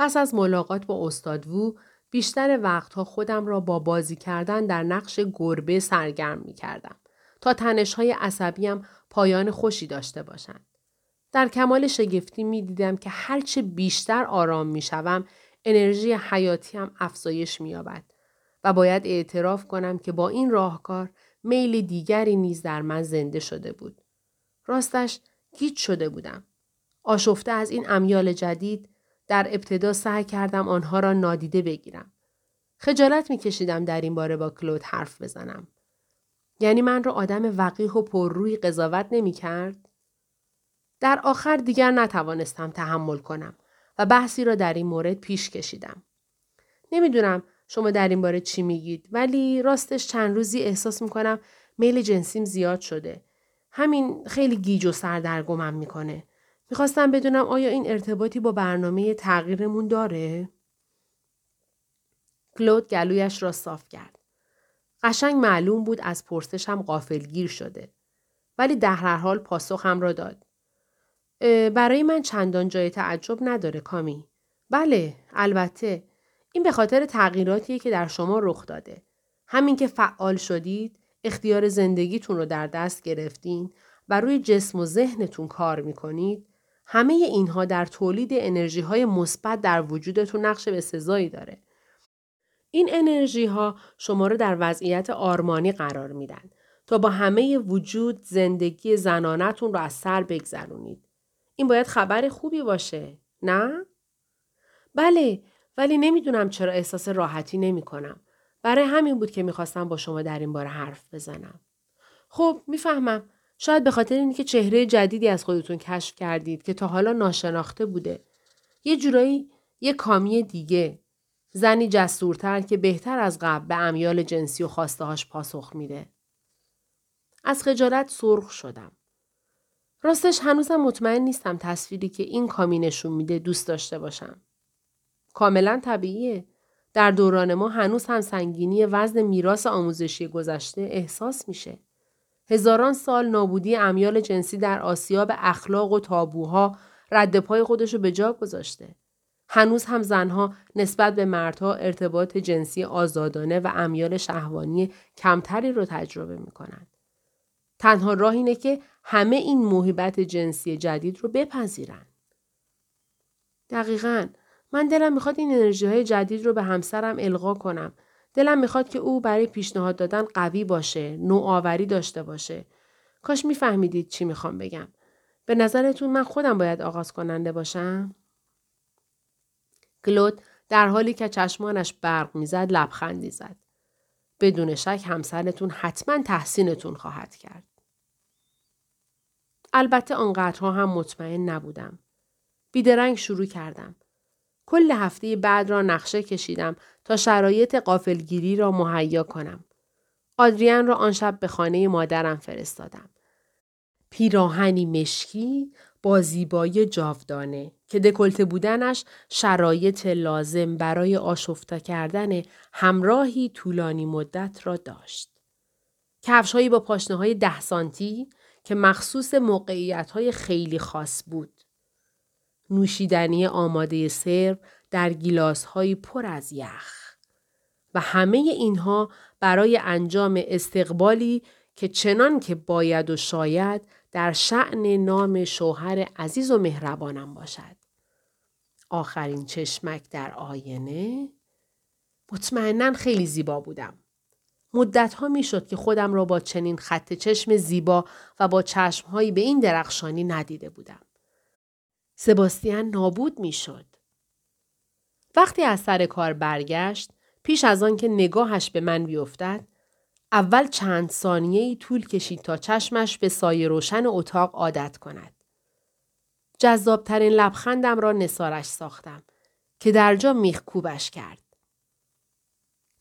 پس از ملاقات با استاد وو بیشتر وقتها خودم را با بازی کردن در نقش گربه سرگرم می کردم تا تنشهای عصبیم پایان خوشی داشته باشند. در کمال شگفتی می دیدم که هرچه بیشتر آرام می شوم انرژی حیاتیم افزایش می یابد و باید اعتراف کنم که با این راهکار میل دیگری نیز در من زنده شده بود. راستش گیج شده بودم. آشفته از این امیال جدید در ابتدا سعی کردم آنها را نادیده بگیرم. خجالت می کشیدم در این باره با کلود حرف بزنم. یعنی من را آدم وقیح و پرروی قضاوت نمی کرد؟ در آخر دیگر نتوانستم تحمل کنم و بحثی را در این مورد پیش کشیدم. نمی‌دونم شما در این باره چی میگید ولی راستش چند روزی احساس می‌کنم میل جنسیم زیاد شده. همین خیلی گیج و سردرگمم می‌کنه. می‌خواستم بدونم آیا این ارتباطی با برنامه تغییرمون داره؟ کلود گلویش را صاف کرد. قشنگ معلوم بود از پرسشم غافلگیر شده. ولی در هر حال پاسخم را داد. برای من چندان جای تعجب نداره کامی. بله البته این به خاطر تغییراتیه که در شما رخ داده. همین که فعال شدید اختیار زندگیتون رو در دست گرفتین و روی جسم و ذهنتون کار می‌کنید همه اینها در تولید انرژی های مثبت در وجودتون نقش به سزایی داره. این انرژی ها شما رو در وضعیت آرمانی قرار میدن تا با همه وجود زندگی زنانتون رو از سر بگذرونید. این باید خبر خوبی باشه. نه؟ بله ولی نمی‌دونم چرا احساس راحتی نمی کنم. برای همین بود که می‌خواستم با شما در این باره حرف بزنم. خب می‌فهمم. شاید به خاطر اینکه چهره جدیدی از خودتون کشف کردید که تا حالا ناشناخته بوده. یه جورایی یه کامی دیگه. زنی جسورتر که بهتر از قبل به امیال جنسی و خواستهاش پاسخ میده. از خجالت سرخ شدم. راستش هنوزم مطمئن نیستم تصویری که این کامی نشون میده دوست داشته باشم. کاملا طبیعیه. در دوران ما هنوز هم سنگینی وزن میراث آموزشی گذشته احساس میشه. هزاران سال نابودی امیال جنسی در آسیاب اخلاق و تابوها رد پای خودشو به جا گذاشته. هنوز هم زنها نسبت به مردها ارتباط جنسی آزادانه و امیال شهوانی کمتری رو تجربه می‌کنند. تنها راه اینه که همه این موهبت جنسی جدید رو بپذیرن. دقیقا من دلم می‌خواد این انرژی های جدید رو به همسرم القا کنم. دلم می‌خواد که او برای پیشنهاد دادن قوی باشه، نوآوری داشته باشه. کاش میفهمیدید چی می‌خوام بگم. به نظرتون من خودم باید آغاز کننده باشم؟ کلود در حالی که چشمانش برق می‌زد لبخندی زد. بدون شک همسرتون حتما تحسینتون خواهد کرد. البته آنقدرها هم مطمئن نبودم. بیدرنگ شروع کردم. کل هفته بعد را نقشه کشیدم تا شرایط قافلگیری را مهیا کنم. آدریان را آن شب به خانه مادرم فرستادم. پیراهنی مشکی با زیبایی جاودانه که دکلته بودنش شرایط لازم برای آشفته کردن همراهی طولانی مدت را داشت. کفشهایی با پاشنه های ده سانتی که مخصوص موقعیت های خیلی خاص بود. نوشیدنی آماده سرو در گیلاس های پر از یخ. و همه اینها برای انجام استقبالی که چنان که باید و شاید در شعن نام شوهر عزیز و مهربانم باشد. آخرین چشمک در آینه مطمئنا خیلی زیبا بودم. مدت ها می شد که خودم را با چنین خط چشم زیبا و با چشمهایی به این درخشانی ندیده بودم. سباستیان نابود می شد. وقتی از سر کار برگشت پیش از آن که نگاهش به من بیفتد اول چند ثانیه ای طول کشید تا چشمش به سایه روشن اتاق عادت کند. جذابترین لبخندم را نسارش ساختم که در جا میخکوبش کرد.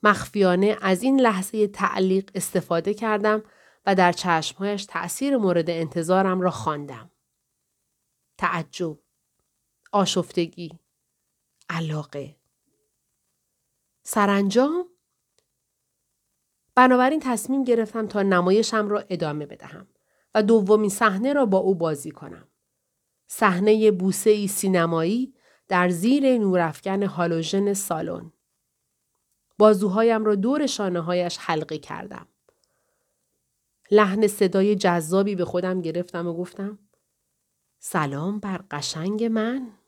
مخفیانه از این لحظه تعلیق استفاده کردم و در چشمهایش تأثیر مورد انتظارم را خواندم. تعجب، آشفتگی، علاقه. سرانجام بنابراین تصمیم گرفتم تا نمایشم را ادامه بدهم و دومین صحنه را با او بازی کنم. صحنه بوسه ای سینمایی در زیر نورافکن هالوژن سالن. بازوهایم را دور شانه هایش حلقه کردم. لحن صدای جذابی به خودم گرفتم و گفتم سلام بر قشنگ من.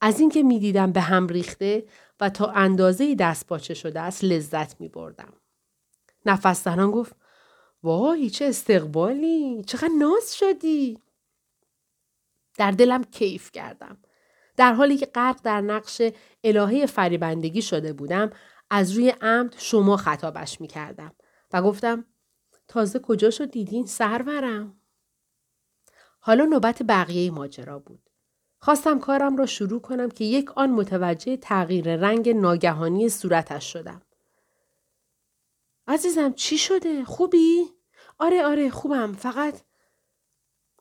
از اینکه می‌دیدم به هم ریخته و تا اندازه دست پاچه شده است لذت می بردم. نفس زنان گفت وای چه استقبالی! چقدر ناز شدی! در دلم کیف کردم. در حالی که غرق در نقش الهه فریبندگی شده بودم از روی عمد شما خطابش می کردم و گفتم تازه کجاشو دیدین سرورم؟ حالا نوبت بقیه ماجرا بود. خواستم کارم را شروع کنم که یک آن متوجه تغییر رنگ ناگهانی صورتش شدم عزیزم چی شده؟ خوبی؟ آره آره خوبم فقط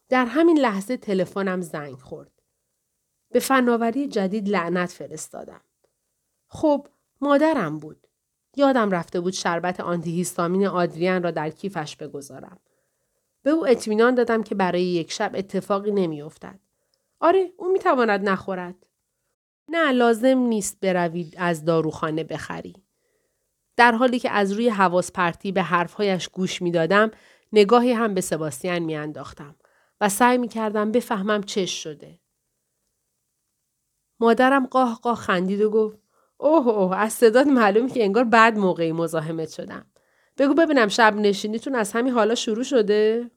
در همین لحظه تلفنم زنگ خورد. به فناوری جدید لعنت فرستادم. خب مادرم بود. یادم رفته بود شربت آنتیهیستامین آدریان را در کیفش بگذارم. به او اطمینان دادم که برای یک شب اتفاقی نمیافتد. آره او می‌تواند نخورد. نه لازم نیست بروید از داروخانه بخری. در حالی که از روی حواس پرتی به حرفهایش گوش می‌دادم نگاهی هم به سباستیان میانداختم و سعی می کردم بفهمم چش شده. مادرم قاه قاه خندید و گفت اوه اوه از صدات معلومه که انگار بعد موقعی مزاحمت شدم. بگو ببینم شب نشینیتون از همین حالا شروع شده؟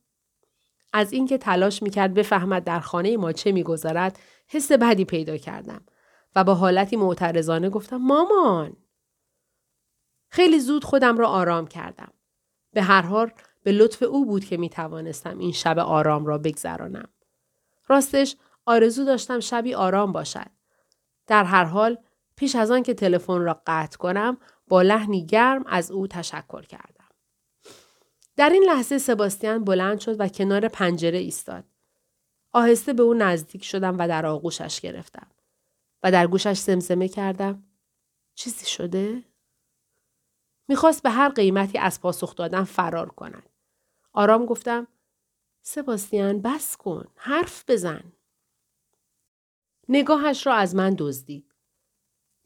از اینکه تلاش می‌کرد بفهمد در خانه ما چه میگذرد حس بدی پیدا کردم و با حالتی معترضانه گفتم مامان خیلی زود خودم را آرام کردم به هر حال به لطف او بود که می توانستم این شب آرام را بگذرانم. راستش آرزو داشتم شبی آرام باشد. در هر حال پیش از آن که تلفن را قطع کنم با لحنی گرم از او تشکر کردم. در این لحظه سباستیان بلند شد و کنار پنجره ایستاد. آهسته به او نزدیک شدم و در آغوشش گرفتم. و در گوشش زمزمه کردم. چیزی شده؟ می‌خواست به هر قیمتی از پاسخ دادن فرار کند. آرام گفتم سباستیان بس کن. حرف بزن. نگاهش را از من دزدید.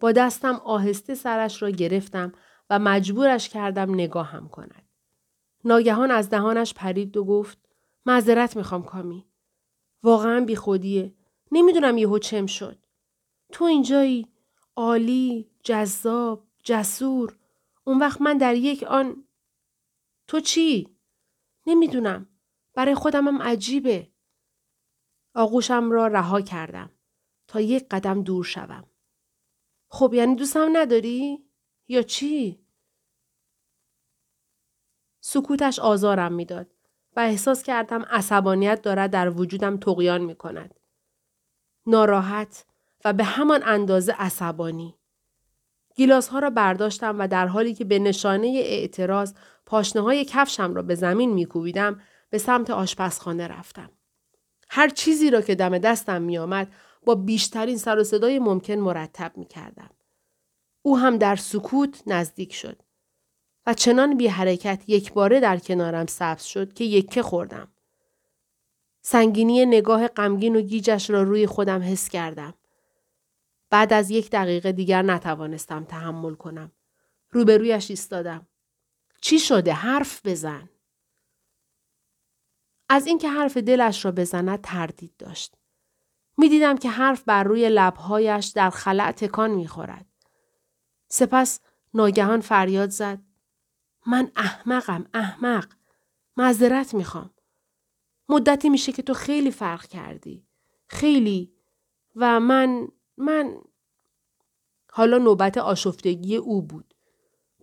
با دستم آهسته سرش را گرفتم و مجبورش کردم نگاهم کند. ناگهان از دهانش پرید و گفت معذرت می‌خوام کامی. واقعا بیخودیه. نمی‌دونم یهو چم شد. تو اینجایی عالی، جذاب، جسور. اون وقت من در یک آن تو چی؟ نمی‌دونم. برای خودم هم عجیبه. آغوشم را رها کردم تا یک قدم دور شوم. خب یعنی دوستم نداری؟ یا چی؟ سکوتش آزارم می‌داد و احساس کردم عصبانیت دارد در وجودم تقیان می کند. ناراحت و به همان اندازه عصبانی. گیلاس ها را برداشتم و در حالی که به نشانه اعتراض پاشنه های کفشم را به زمین میکوبیدم به سمت آشپزخانه رفتم. هر چیزی را که دم دستم میآمد با بیشترین سر و صدای ممکن مرتب می کردم. او هم در سکوت نزدیک شد. و چنان بی حرکت یک باره در کنارم سبز شد که یکه خوردم. سنگینی نگاه غمگین و گیجش را روی خودم حس کردم. بعد از یک دقیقه دیگر نتوانستم تحمل کنم. روبرویش ایستادم. چی شده؟ حرف بزن. از اینکه حرف دلش را بزند تردید داشت. می‌دیدم که حرف بر روی لبهایش در خلع تکان می‌خورد. سپس ناگهان فریاد زد. من احمقم احمق. معذرت می‌خوام. مدتی میشه که تو خیلی فرق کردی. خیلی. و من من حالا نوبت آشفتگی او بود.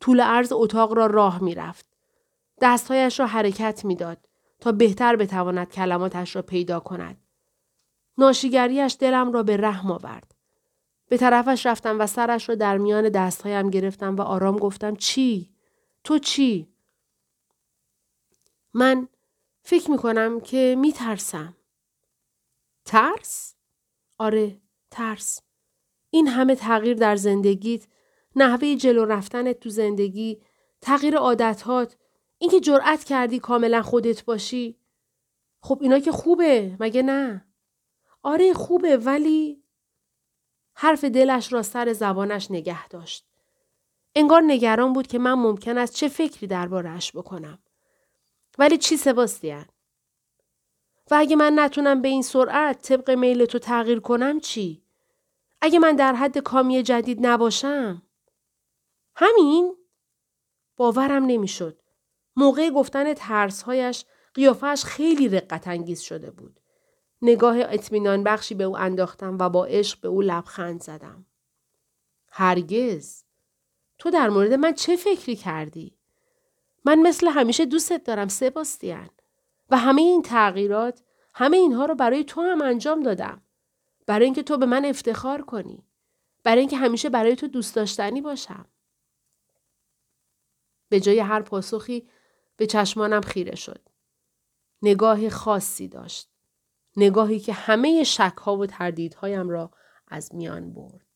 طول عرض اتاق را راه می‌رفت. دستهایش را حرکت می‌داد تا بهتر بتواند کلماتش را پیدا کند. ناشیگریش دلم را به رحم آورد. به طرفش رفتم و سرش را در میان دستهایم گرفتم و آرام گفتم چی؟ تو چی؟ من فکر می کنم که می ترسم. ترس؟ آره ترس. این همه تغییر در زندگیت، نحوه جلو رفتنت تو زندگی، تغییر عادتهات، اینکه جرأت کردی کاملا خودت باشی. خب اینا که خوبه مگه نه؟ آره خوبه ولی حرف دلش را سر زبانش نگه داشت. انگار نگران بود که من ممکن است چه فکری دربارهش بکنم. ولی چی سباستیان؟ و اگه من نتونم به این سرعت طبق میل تو تغییر کنم چی؟ اگه من در حد کامی جدید نباشم؟ همین؟ باورم نمی‌شد. موقع گفتن ترسهایش قیافهش خیلی رقت انگیز شده بود. نگاه اطمینان بخشی به او انداختم و با عشق به او لبخند زدم. هرگز. تو در مورد من چه فکری کردی؟ من مثل همیشه دوستت دارم سباستیان. و همه این تغییرات همه اینها رو برای تو هم انجام دادم. برای اینکه تو به من افتخار کنی. برای اینکه همیشه برای تو دوست داشتنی باشم. به جای هر پاسخی به چشمانم خیره شد. نگاه خاصی داشت. نگاهی که همه شکها و تردیدهایم را از میان برد.